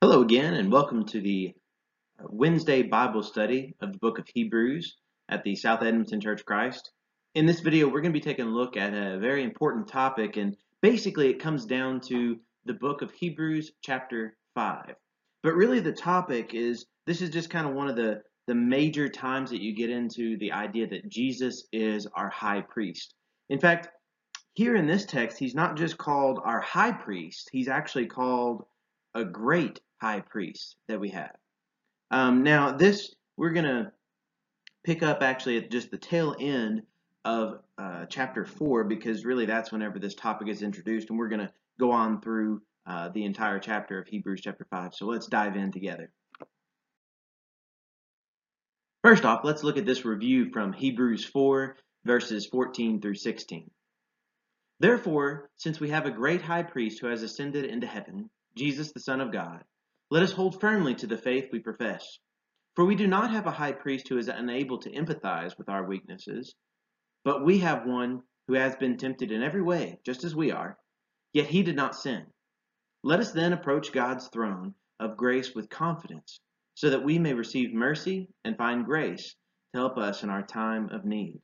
Hello again, and welcome to the uh, Wednesday Bible study of the book of Hebrews at the South Edmonton Church of Christ. In this video, we're going to be taking a look at a very important topic, and basically it comes down to the book of Hebrews, chapter 5. But really, the topic is this is just kind of one of the, the major times that you get into the idea that Jesus is our high priest. In fact, here in this text, he's not just called our high priest, he's actually called a great high priest that we have. Um, now, this we're going to pick up actually at just the tail end of uh, chapter 4 because really that's whenever this topic is introduced, and we're going to go on through uh, the entire chapter of Hebrews chapter 5. So let's dive in together. First off, let's look at this review from Hebrews 4, verses 14 through 16. Therefore, since we have a great high priest who has ascended into heaven, Jesus the Son of God, let us hold firmly to the faith we profess. For we do not have a high priest who is unable to empathize with our weaknesses, but we have one who has been tempted in every way, just as we are, yet he did not sin. Let us then approach God's throne of grace with confidence, so that we may receive mercy and find grace to help us in our time of need.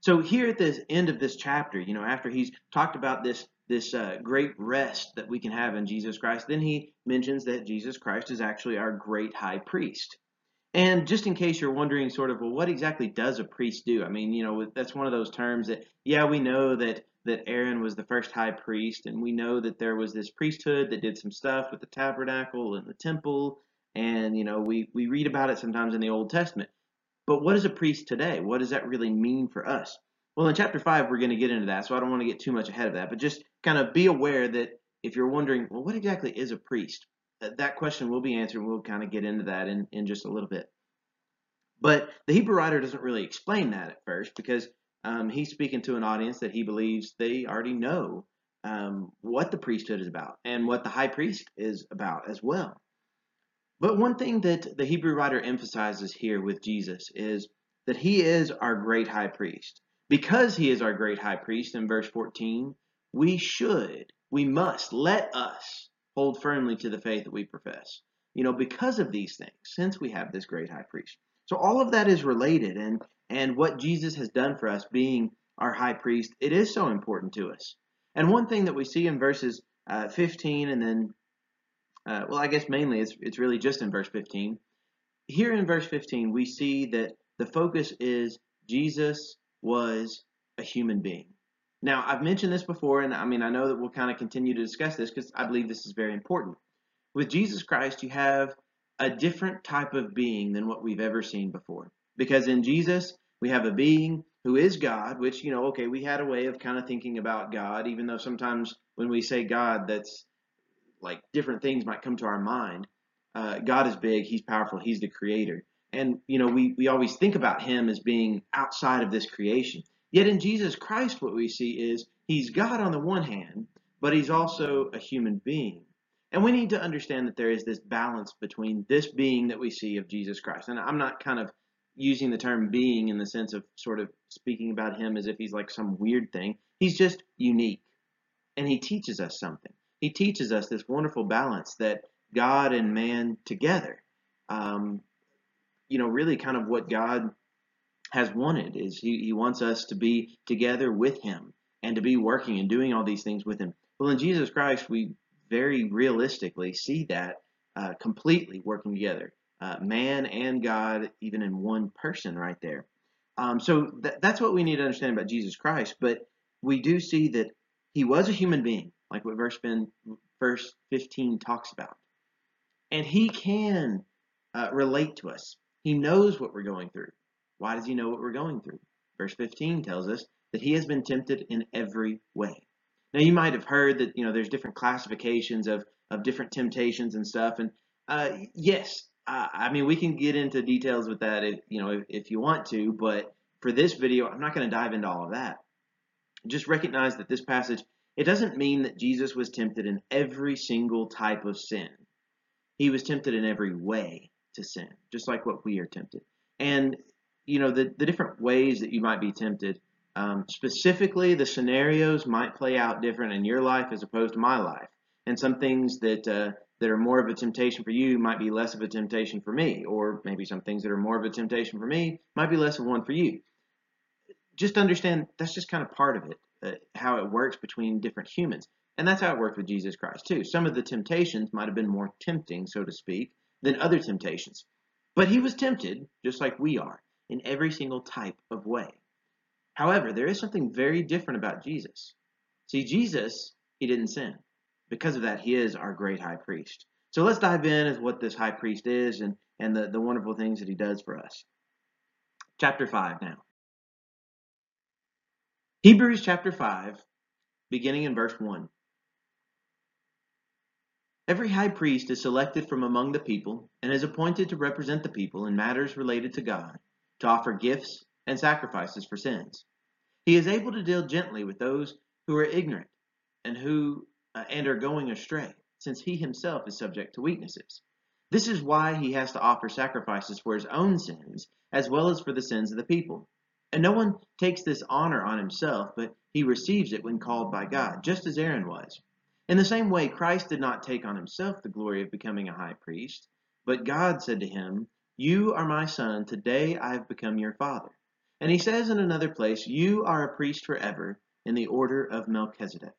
So here at the end of this chapter, you know, after he's talked about this this uh, great rest that we can have in Jesus Christ, then he mentions that Jesus Christ is actually our great high priest. And just in case you're wondering, sort of, well, what exactly does a priest do? I mean, you know, that's one of those terms that, yeah, we know that that Aaron was the first high priest, and we know that there was this priesthood that did some stuff with the tabernacle and the temple, and you know, we we read about it sometimes in the Old Testament. But what is a priest today? What does that really mean for us? Well, in chapter 5, we're going to get into that, so I don't want to get too much ahead of that, but just kind of be aware that if you're wondering, well, what exactly is a priest? That question will be answered, we'll kind of get into that in, in just a little bit. But the Hebrew writer doesn't really explain that at first because um, he's speaking to an audience that he believes they already know um, what the priesthood is about and what the high priest is about as well. But one thing that the Hebrew writer emphasizes here with Jesus is that he is our great high priest. Because he is our great high priest in verse 14, we should, we must, let us hold firmly to the faith that we profess. You know, because of these things, since we have this great high priest. So all of that is related and and what Jesus has done for us being our high priest, it is so important to us. And one thing that we see in verses uh, 15 and then, uh, well, I guess mainly it's, it's really just in verse 15. Here in verse 15, we see that the focus is Jesus was a human being. Now, I've mentioned this before, and I mean, I know that we'll kind of continue to discuss this because I believe this is very important. With Jesus Christ, you have a different type of being than what we've ever seen before. Because in Jesus, we have a being who is God, which, you know, okay, we had a way of kind of thinking about God, even though sometimes when we say God, that's like different things might come to our mind. Uh, God is big, He's powerful, He's the creator. And, you know, we, we always think about him as being outside of this creation. Yet in Jesus Christ, what we see is he's God on the one hand, but he's also a human being. And we need to understand that there is this balance between this being that we see of Jesus Christ. And I'm not kind of using the term being in the sense of sort of speaking about him as if he's like some weird thing. He's just unique. And he teaches us something. He teaches us this wonderful balance that God and man together um, you know, really kind of what God has wanted is he, he wants us to be together with him and to be working and doing all these things with him. Well, in Jesus Christ, we very realistically see that uh, completely working together. Uh, man and God, even in one person right there. Um, so th- that's what we need to understand about Jesus Christ. But we do see that he was a human being, like what verse, ben, verse 15 talks about. And he can uh, relate to us. He knows what we're going through. Why does he know what we're going through? Verse 15 tells us that he has been tempted in every way. Now you might have heard that you know there's different classifications of of different temptations and stuff, and uh, yes, I mean we can get into details with that if you know if, if you want to, but for this video I'm not going to dive into all of that. Just recognize that this passage it doesn't mean that Jesus was tempted in every single type of sin. He was tempted in every way to sin, just like what we are tempted. And, you know, the, the different ways that you might be tempted, um, specifically the scenarios might play out different in your life as opposed to my life. and some things that uh, that are more of a temptation for you might be less of a temptation for me, or maybe some things that are more of a temptation for me might be less of one for you. Just understand that's just kind of part of it, uh, how it works between different humans. And that's how it worked with Jesus Christ, too. Some of the temptations might have been more tempting, so to speak, than other temptations. But he was tempted, just like we are, in every single type of way. However, there is something very different about Jesus. See, Jesus, he didn't sin. Because of that, he is our great high priest. So let's dive in as what this high priest is and, and the, the wonderful things that he does for us. Chapter 5 now. Hebrews chapter 5, beginning in verse 1. Every high priest is selected from among the people and is appointed to represent the people in matters related to God, to offer gifts and sacrifices for sins. He is able to deal gently with those who are ignorant and who uh, and are going astray, since he himself is subject to weaknesses. This is why he has to offer sacrifices for his own sins as well as for the sins of the people. And no one takes this honor on himself, but he receives it when called by God, just as Aaron was. In the same way, Christ did not take on himself the glory of becoming a high priest, but God said to him, You are my son, today I have become your father. And he says in another place, You are a priest forever in the order of Melchizedek.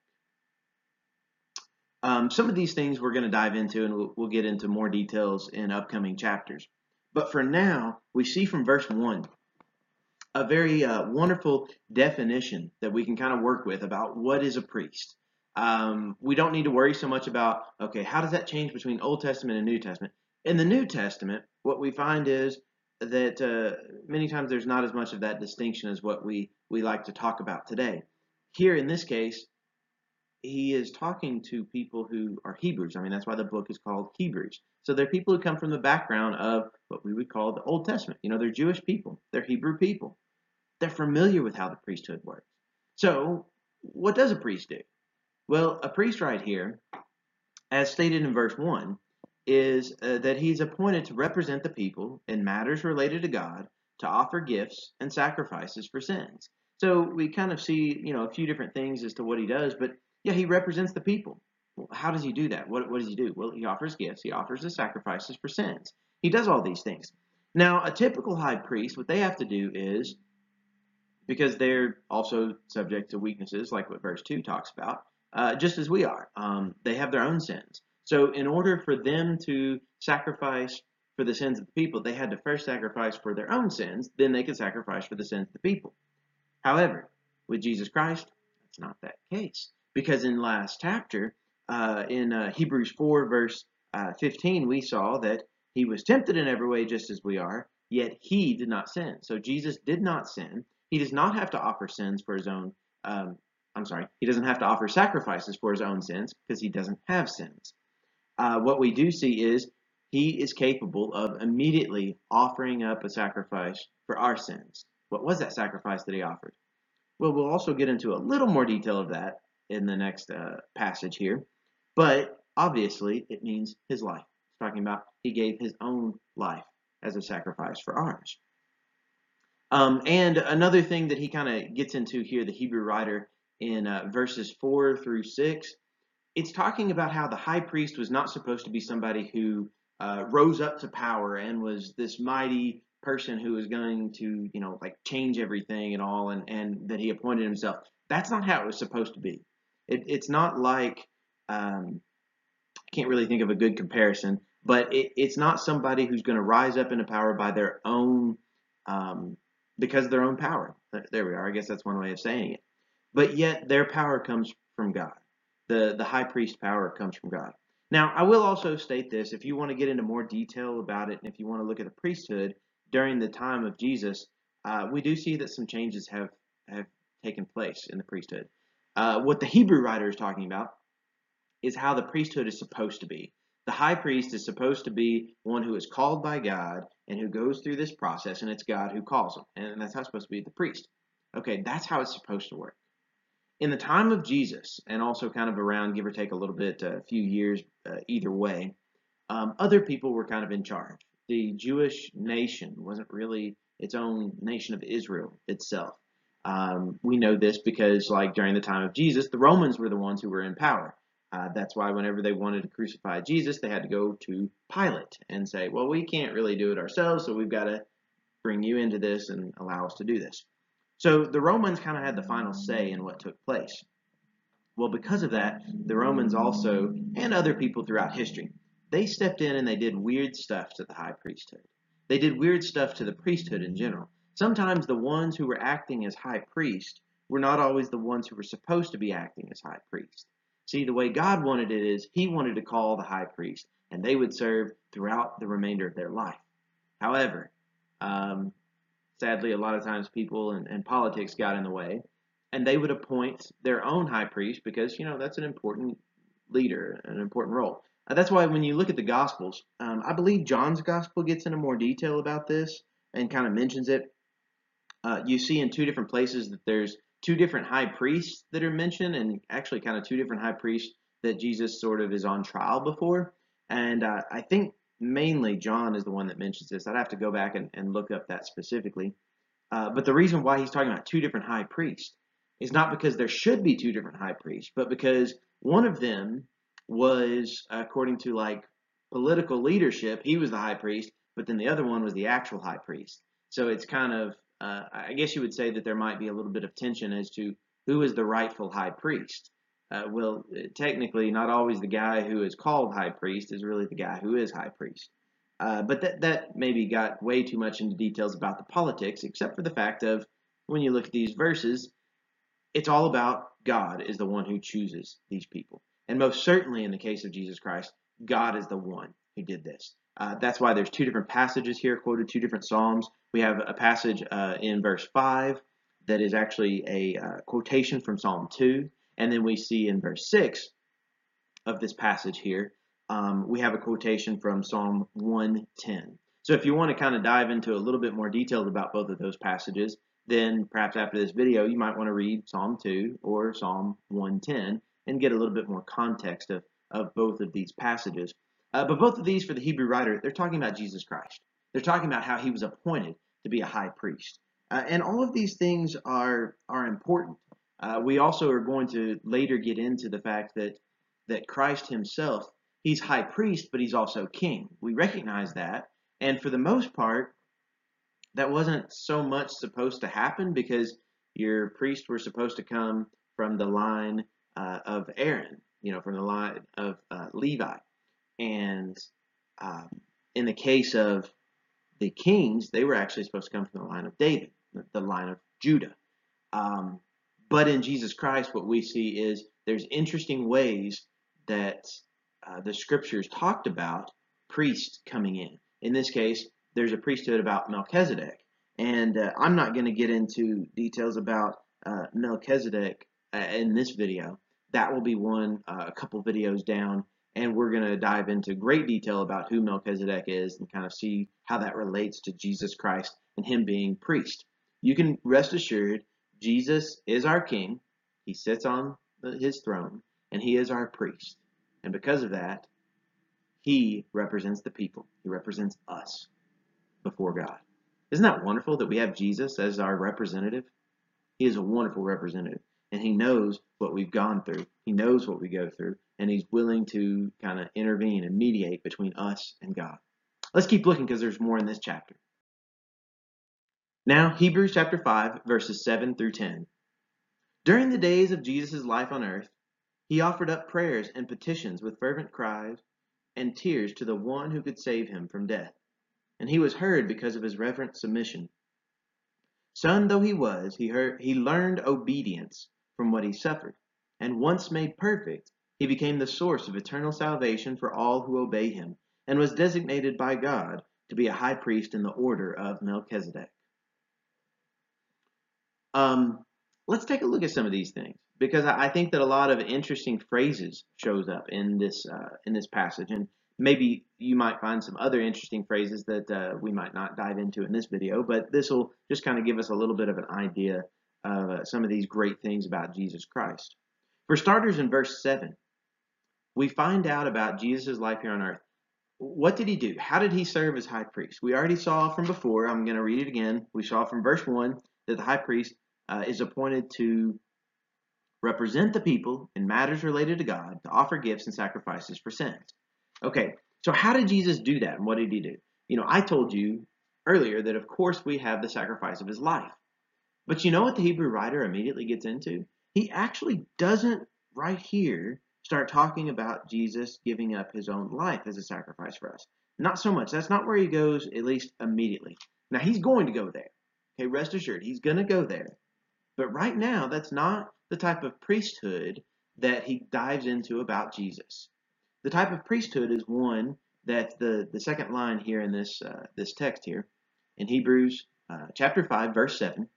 Um, some of these things we're going to dive into, and we'll, we'll, get into more details in upcoming chapters. But for now, we see from verse 1 a very uh, wonderful definition that we can kind of work with about what is a priest um, we don't need to worry so much about, okay, how does that change between Old Testament and New Testament? In the New Testament, what we find is that uh, many times there's not as much of that distinction as what we, we like to talk about today. Here in this case, he is talking to people who are Hebrews. I mean, that's why the book is called Hebrews. So they're people who come from the background of what we would call the Old Testament. You know, they're Jewish people, they're Hebrew people. They're familiar with how the priesthood works. So, what does a priest do? Well, a priest right here, as stated in verse 1, is uh, that he's appointed to represent the people in matters related to God, to offer gifts and sacrifices for sins. So we kind of see, you know, a few different things as to what he does, but yeah, he represents the people. Well, how does he do that? What, what does he do? Well, he offers gifts, he offers the sacrifices for sins. He does all these things. Now, a typical high priest, what they have to do is, because they're also subject to weaknesses, like what verse 2 talks about, uh, just as we are. Um, they have their own sins. So, in order for them to sacrifice for the sins of the people, they had to first sacrifice for their own sins, then they could sacrifice for the sins of the people. However, with Jesus Christ, that's not that case. Because in last chapter, uh, in uh, Hebrews 4, verse uh, 15, we saw that he was tempted in every way just as we are, yet he did not sin. So Jesus did not sin. He does not have to offer sins for his own um, I'm sorry, he doesn't have to offer sacrifices for his own sins because he doesn't have sins. Uh, what we do see is he is capable of immediately offering up a sacrifice for our sins. What was that sacrifice that he offered? Well, we'll also get into a little more detail of that in the next uh, passage here. But obviously, it means his life. It's talking about he gave his own life as a sacrifice for ours. Um, and another thing that he kind of gets into here, the Hebrew writer, in uh, verses 4 through 6, it's talking about how the high priest was not supposed to be somebody who uh, rose up to power and was this mighty person who was going to, you know, like change everything and all, and, and that he appointed himself. That's not how it was supposed to be. It, it's not like, um, I can't really think of a good comparison, but it, it's not somebody who's going to rise up into power by their own, um, because of their own power. There we are. I guess that's one way of saying it but yet their power comes from God. The, the high priest power comes from God. Now, I will also state this if you want to get into more detail about it, and if you want to look at the priesthood during the time of Jesus, uh, we do see that some changes have, have taken place in the priesthood. Uh, what the Hebrew writer is talking about is how the priesthood is supposed to be. The high priest is supposed to be one who is called by God and who goes through this process, and it's God who calls him. And that's how it's supposed to be the priest. Okay, that's how it's supposed to work in the time of Jesus, and also kind of around, give or take a little bit, a few years uh, either way, um, other people were kind of in charge. The Jewish nation wasn't really its own nation of Israel itself. Um, we know this because, like during the time of Jesus, the Romans were the ones who were in power. Uh, that's why whenever they wanted to crucify Jesus, they had to go to Pilate and say, well, we can't really do it ourselves, so we've got to bring you into this and allow us to do this. So the Romans kind of had the final say in what took place. Well, because of that, the Romans also, and other people throughout history, they stepped in and they did weird stuff to the high priesthood. They did weird stuff to the priesthood in general. Sometimes the ones who were acting as high priest were not always the ones who were supposed to be acting as high priest. See, the way God wanted it is He wanted to call the high priest, and they would serve throughout the remainder of their life. However, um, sadly, a lot of times people and, and politics got in the way, and they would appoint their own high priest because, you know, that's an important leader, an important role. Uh, that's why when you look at the Gospels, um, I believe John's Gospel gets into more detail about this and kind of mentions it. Uh, you see in two different places that there's two different high priests that are mentioned, and actually kind of two different high priests that Jesus sort of is on trial before. And uh, I think mainly John is the one that mentions this. I'd have to go back and, and look up that specifically. Uh, but the reason why he's talking about two different high priests is not because there should be two different high priests, but because one of them was, according to like political leadership, he was the high priest, but then the other one was the actual high priest. So it's kind of uh, I guess you would say that there might be a little bit of tension as to who is the rightful high priest. Uh, well, technically, not always the guy who is called high priest is really the guy who is high priest. Uh, but that, that maybe got way too much into details about the politics, except for the fact of when you look at these verses, it's all about God is the one who chooses these people. And most certainly in the case of Jesus Christ, God is the one who did this. Uh, that's why there's two different passages here quoted, two different Psalms. We have a passage uh, in verse 5 that is actually a uh, quotation from Psalm 2. And then we see in verse 6 of this passage here, um, we have a quotation from Psalm 110. So if you want to kind of dive into a little bit more details about both of those passages, then perhaps after this video, you might want to read Psalm 2 or Psalm 110 and get a little bit more context of, of both of these passages. Uh, but both of these, for the Hebrew writer, they're talking about Jesus Christ. They're talking about how he was appointed to be a high priest. Uh, and all of these things are are important. Uh, we also are going to later get into the fact that that Christ himself, he's high priest, but he's also king. We recognize that. And for the most part, that wasn't so much supposed to happen because your priests were supposed to come from the line uh, of Aaron, you know, from the line of uh, Levi. And um, in the case of the kings, they were actually supposed to come from the line of David, the line of Judah. Um, but in Jesus Christ, what we see is there's interesting ways that uh, the scriptures talked about priests coming in. In this case, there's a priesthood about Melchizedek. And uh, I'm not going to get into details about uh, Melchizedek uh, in this video. That will be one uh, a couple videos down and we're going to dive into great detail about who Melchizedek is and kind of see how that relates to Jesus Christ and him being priest. You can rest assured Jesus is our king. He sits on his throne and he is our priest. And because of that, he represents the people. He represents us before God. Isn't that wonderful that we have Jesus as our representative? He is a wonderful representative and he knows what we've gone through. He knows what we go through and he's willing to kind of intervene and mediate between us and God. Let's keep looking because there's more in this chapter. Now, Hebrews chapter 5, verses 7 through 10. During the days of Jesus' life on earth, he offered up prayers and petitions with fervent cries and tears to the one who could save him from death. And he was heard because of his reverent submission. Son though he was, he, heard, he learned obedience from what he suffered, and once made perfect, he became the source of eternal salvation for all who obey him, and was designated by God to be a high priest in the order of Melchizedek. Um, let's take a look at some of these things because I think that a lot of interesting phrases shows up in this uh, in this passage, and maybe you might find some other interesting phrases that uh, we might not dive into in this video, but this will just kind of give us a little bit of an idea of uh, some of these great things about Jesus Christ. For starters, in verse 7, we find out about Jesus' life here on earth. What did he do? How did he serve as high priest? We already saw from before, I'm going to read it again. We saw from verse 1 that the high priest uh, is appointed to represent the people in matters related to God, to offer gifts and sacrifices for sins. Okay, so how did Jesus do that and what did he do? You know, I told you earlier that of course we have the sacrifice of his life. But you know what the Hebrew writer immediately gets into? He actually doesn't right here start talking about Jesus giving up his own life as a sacrifice for us. Not so much. That's not where he goes, at least immediately. Now, he's going to go there. Okay, rest assured, he's going to go there. But right now, that's not the type of priesthood that he dives into about Jesus. The type of priesthood is one that the, the second line here in this, uh, this text here, in Hebrews uh, chapter 5, verse 7,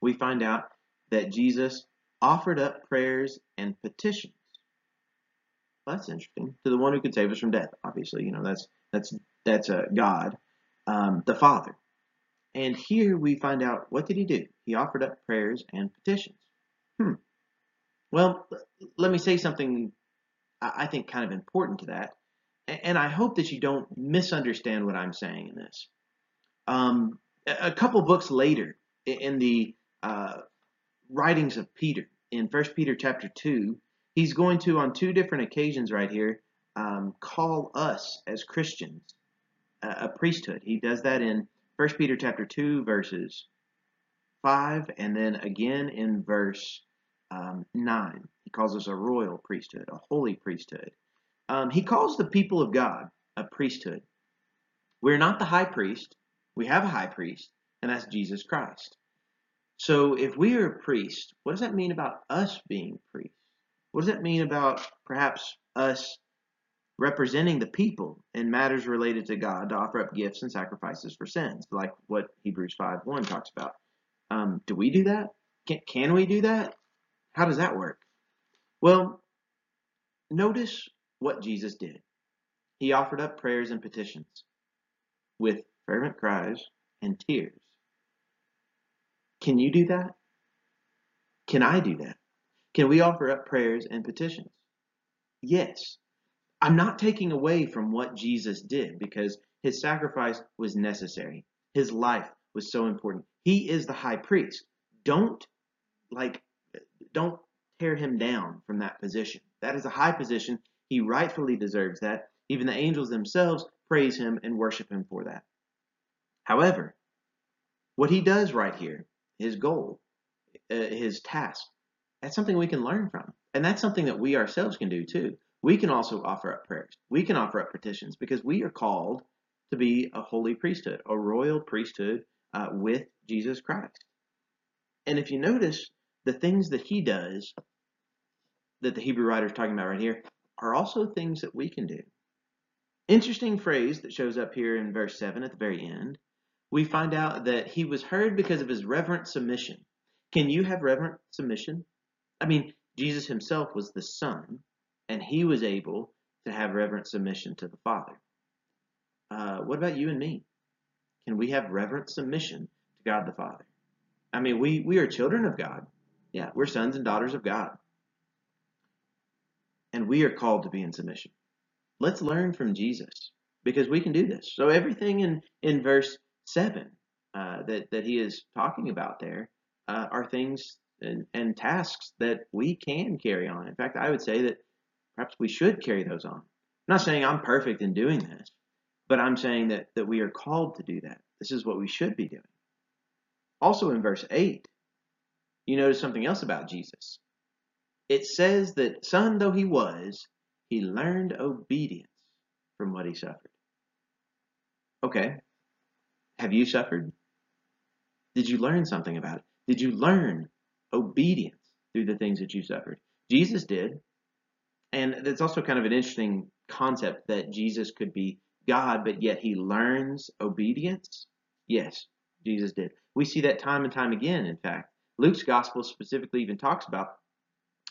we find out that Jesus offered up prayers and petitions. Well, that's interesting. To the one who could save us from death, obviously, you know that's that's that's uh, God, um, the Father. And here we find out what did he do? He offered up prayers and petitions. Hmm. Well, let me say something I think kind of important to that, and I hope that you don't misunderstand what I'm saying in this. Um, a couple books later, in the uh, writings of Peter, in First Peter chapter two, he's going to on two different occasions right here um, call us as Christians a, a priesthood. He does that in First Peter chapter two verses five, and then again in verse um, 9. He calls us a royal priesthood, a holy priesthood. Um, he calls the people of God a priesthood. We're not the high priest. We have a high priest, and that's Jesus Christ. So if we are a priest, what does that mean about us being priests? What does that mean about perhaps us representing the people in matters related to God to offer up gifts and sacrifices for sins, like what Hebrews 5 1 talks about? Um, do we do that? Can, can we do that? How does that work? Well, notice what Jesus did. He offered up prayers and petitions with fervent cries and tears. Can you do that? Can I do that? Can we offer up prayers and petitions? Yes. I'm not taking away from what Jesus did because his sacrifice was necessary. His life was so important. He is the high priest. Don't like don't tear him down from that position. That is a high position. He rightfully deserves that. Even the angels themselves praise him and worship him for that. However, what he does right here, his goal, uh, his task, that's something we can learn from. And that's something that we ourselves can do too. We can also offer up prayers. We can offer up petitions because we are called to be a holy priesthood, a royal priesthood uh, with Jesus Christ. And if you notice, the things that he does that the Hebrew writer is talking about right here are also things that we can do. Interesting phrase that shows up here in verse 7 at the very end. We find out that he was heard because of his reverent submission. Can you have reverent submission? I mean, Jesus himself was the Son, and he was able to have reverent submission to the Father. Uh, what about you and me? Can we have reverent submission to God the Father? I mean, we, we are children of God. Yeah, we're sons and daughters of God. And we are called to be in submission. Let's learn from Jesus because we can do this. So everything in, in verse 7 uh, that, that he is talking about there uh, are things and, and tasks that we can carry on. In fact, I would say that perhaps we should carry those on. I'm not saying I'm perfect in doing this, but I'm saying that, that we are called to do that. This is what we should be doing. Also in verse 8, you notice something else about Jesus. It says that, son though he was, he learned obedience from what he suffered. Okay, have you suffered? Did you learn something about it? Did you learn obedience through the things that you suffered? Jesus did. And it's also kind of an interesting concept that Jesus could be God, but yet he learns obedience. Yes, Jesus did. We see that time and time again, in fact. Luke's gospel specifically even talks about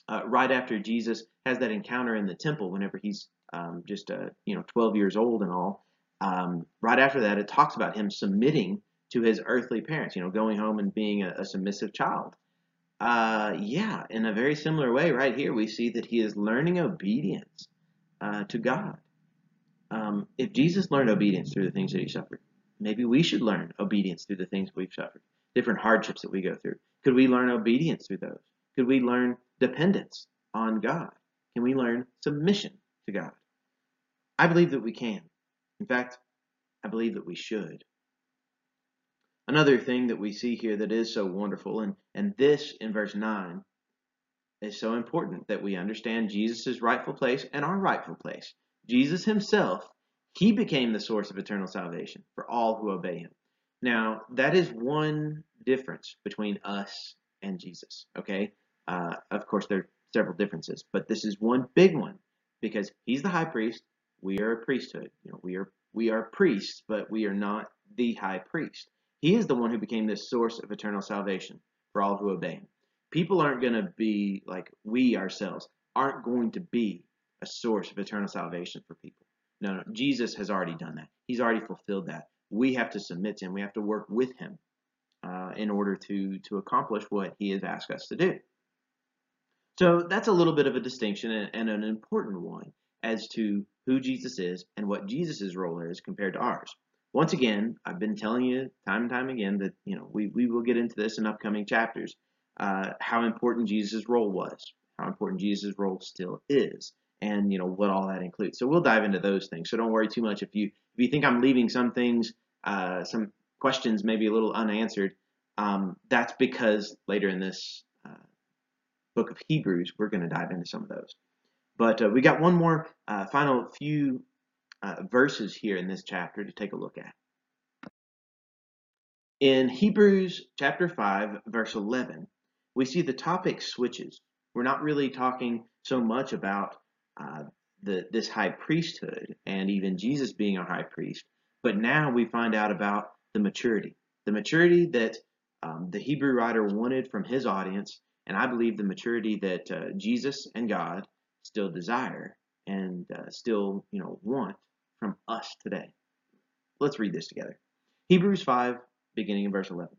uh, right after Jesus has that encounter in the temple, whenever he's um, just uh, you know 12 years old and all. Um, right after that, it talks about him submitting to his earthly parents, you know, going home and being a, a submissive child. Uh, yeah, in a very similar way, right here, we see that he is learning obedience uh, to God. Um, if Jesus learned obedience through the things that he suffered, maybe we should learn obedience through the things we've suffered, different hardships that we go through. Could we learn obedience through those? Could we learn dependence on God? Can we learn submission to God? I believe that we can. In fact, I believe that we should. Another thing that we see here that is so wonderful, and, and this in verse 9 is so important that we understand Jesus' rightful place and our rightful place. Jesus himself, he became the source of eternal salvation for all who obey him. Now, that is one difference between us and Jesus, okay? Uh, of course, there are several differences, but this is one big one because he's the high priest. We are a priesthood. You know, we are we are priests, but we are not the high priest. He is the one who became the source of eternal salvation for all who obey him. People aren't going to be like we ourselves aren't going to be a source of eternal salvation for people. No, no, Jesus has already done that. He's already fulfilled that. We have to submit to him. We have to work with him uh, in order to to accomplish what he has asked us to do. So that's a little bit of a distinction and, and an important one as to who Jesus is and what Jesus' role is compared to ours. Once again, I've been telling you time and time again that you know we, we will get into this in upcoming chapters, uh, how important Jesus' role was, how important Jesus' role still is, and you know what all that includes. So we'll dive into those things. So don't worry too much if you if you think I'm leaving some things, uh, some questions maybe a little unanswered. Um, that's because later in this uh, book of Hebrews, we're going to dive into some of those. But uh, we got one more uh, final few uh, verses here in this chapter to take a look at. In Hebrews chapter 5, verse 11, we see the topic switches. We're not really talking so much about uh, the, this high priesthood and even Jesus being our high priest, but now we find out about the maturity. The maturity that um, the Hebrew writer wanted from his audience, and I believe the maturity that uh, Jesus and God still desire and uh, still, you know, want from us today. Let's read this together. Hebrews 5, beginning in verse 11.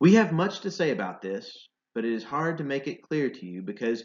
We have much to say about this, but it is hard to make it clear to you because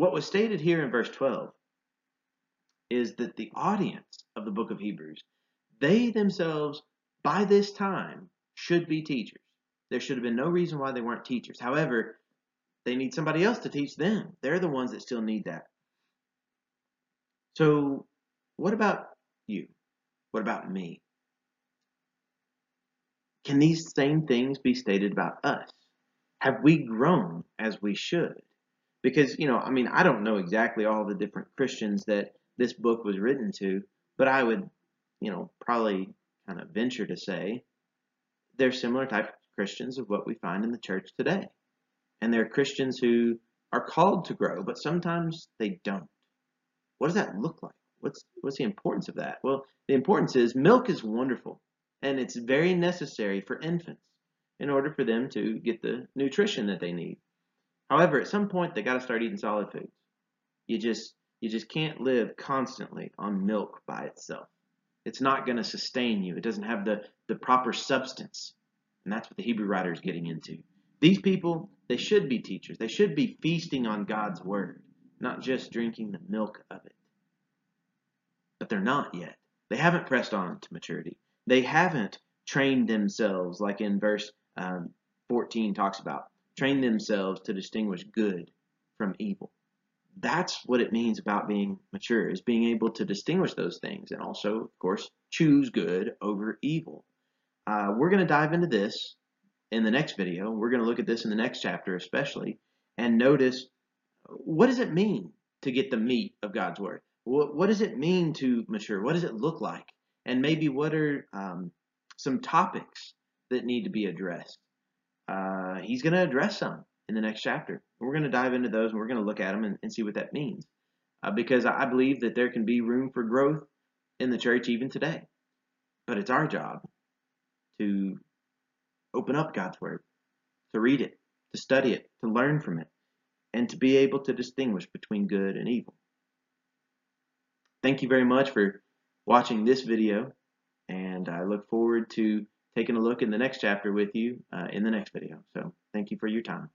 what was stated here in verse 12 is that the audience of the book of Hebrews, they themselves, by this time, should be teachers. There should have been no reason why they weren't teachers. However, they need somebody else to teach them. They're the ones that still need that. So, what about you? What about me? Can these same things be stated about us? Have we grown as we should? Because, you know, I mean, I don't know exactly all the different Christians that this book was written to, but I would, you know, probably kind of venture to say they're similar type of Christians of what we find in the church today. And they're Christians who are called to grow, but sometimes they don't. What does that look like? What's what's the importance of that? Well, the importance is milk is wonderful and it's very necessary for infants in order for them to get the nutrition that they need. However, at some point they got to start eating solid foods. You just you just can't live constantly on milk by itself. It's not going to sustain you. It doesn't have the the proper substance. And that's what the Hebrew writer is getting into. These people, they should be teachers. They should be feasting on God's word not just drinking the milk of it. But they're not yet. They haven't pressed on to maturity. They haven't trained themselves, like in verse um, 14 talks about, train themselves to distinguish good from evil. That's what it means about being mature, is being able to distinguish those things and also, of course, choose good over evil. Uh, we're going to dive into this in the next video. We're going to look at this in the next chapter, especially, and notice what does it mean to get the meat of God's word? What, what does it mean to mature? What does it look like? And maybe what are um, some topics that need to be addressed? Uh, he's going to address some in the next chapter. We're going to dive into those and we're going to look at them and, and see what that means. Uh, because I believe that there can be room for growth in the church even today. But it's our job to open up God's Word, to read it, to study it, to learn from it, and to be able to distinguish between good and evil. Thank you very much for watching this video, and I look forward to taking a look in the next chapter with you uh, in the next video. So thank you for your time.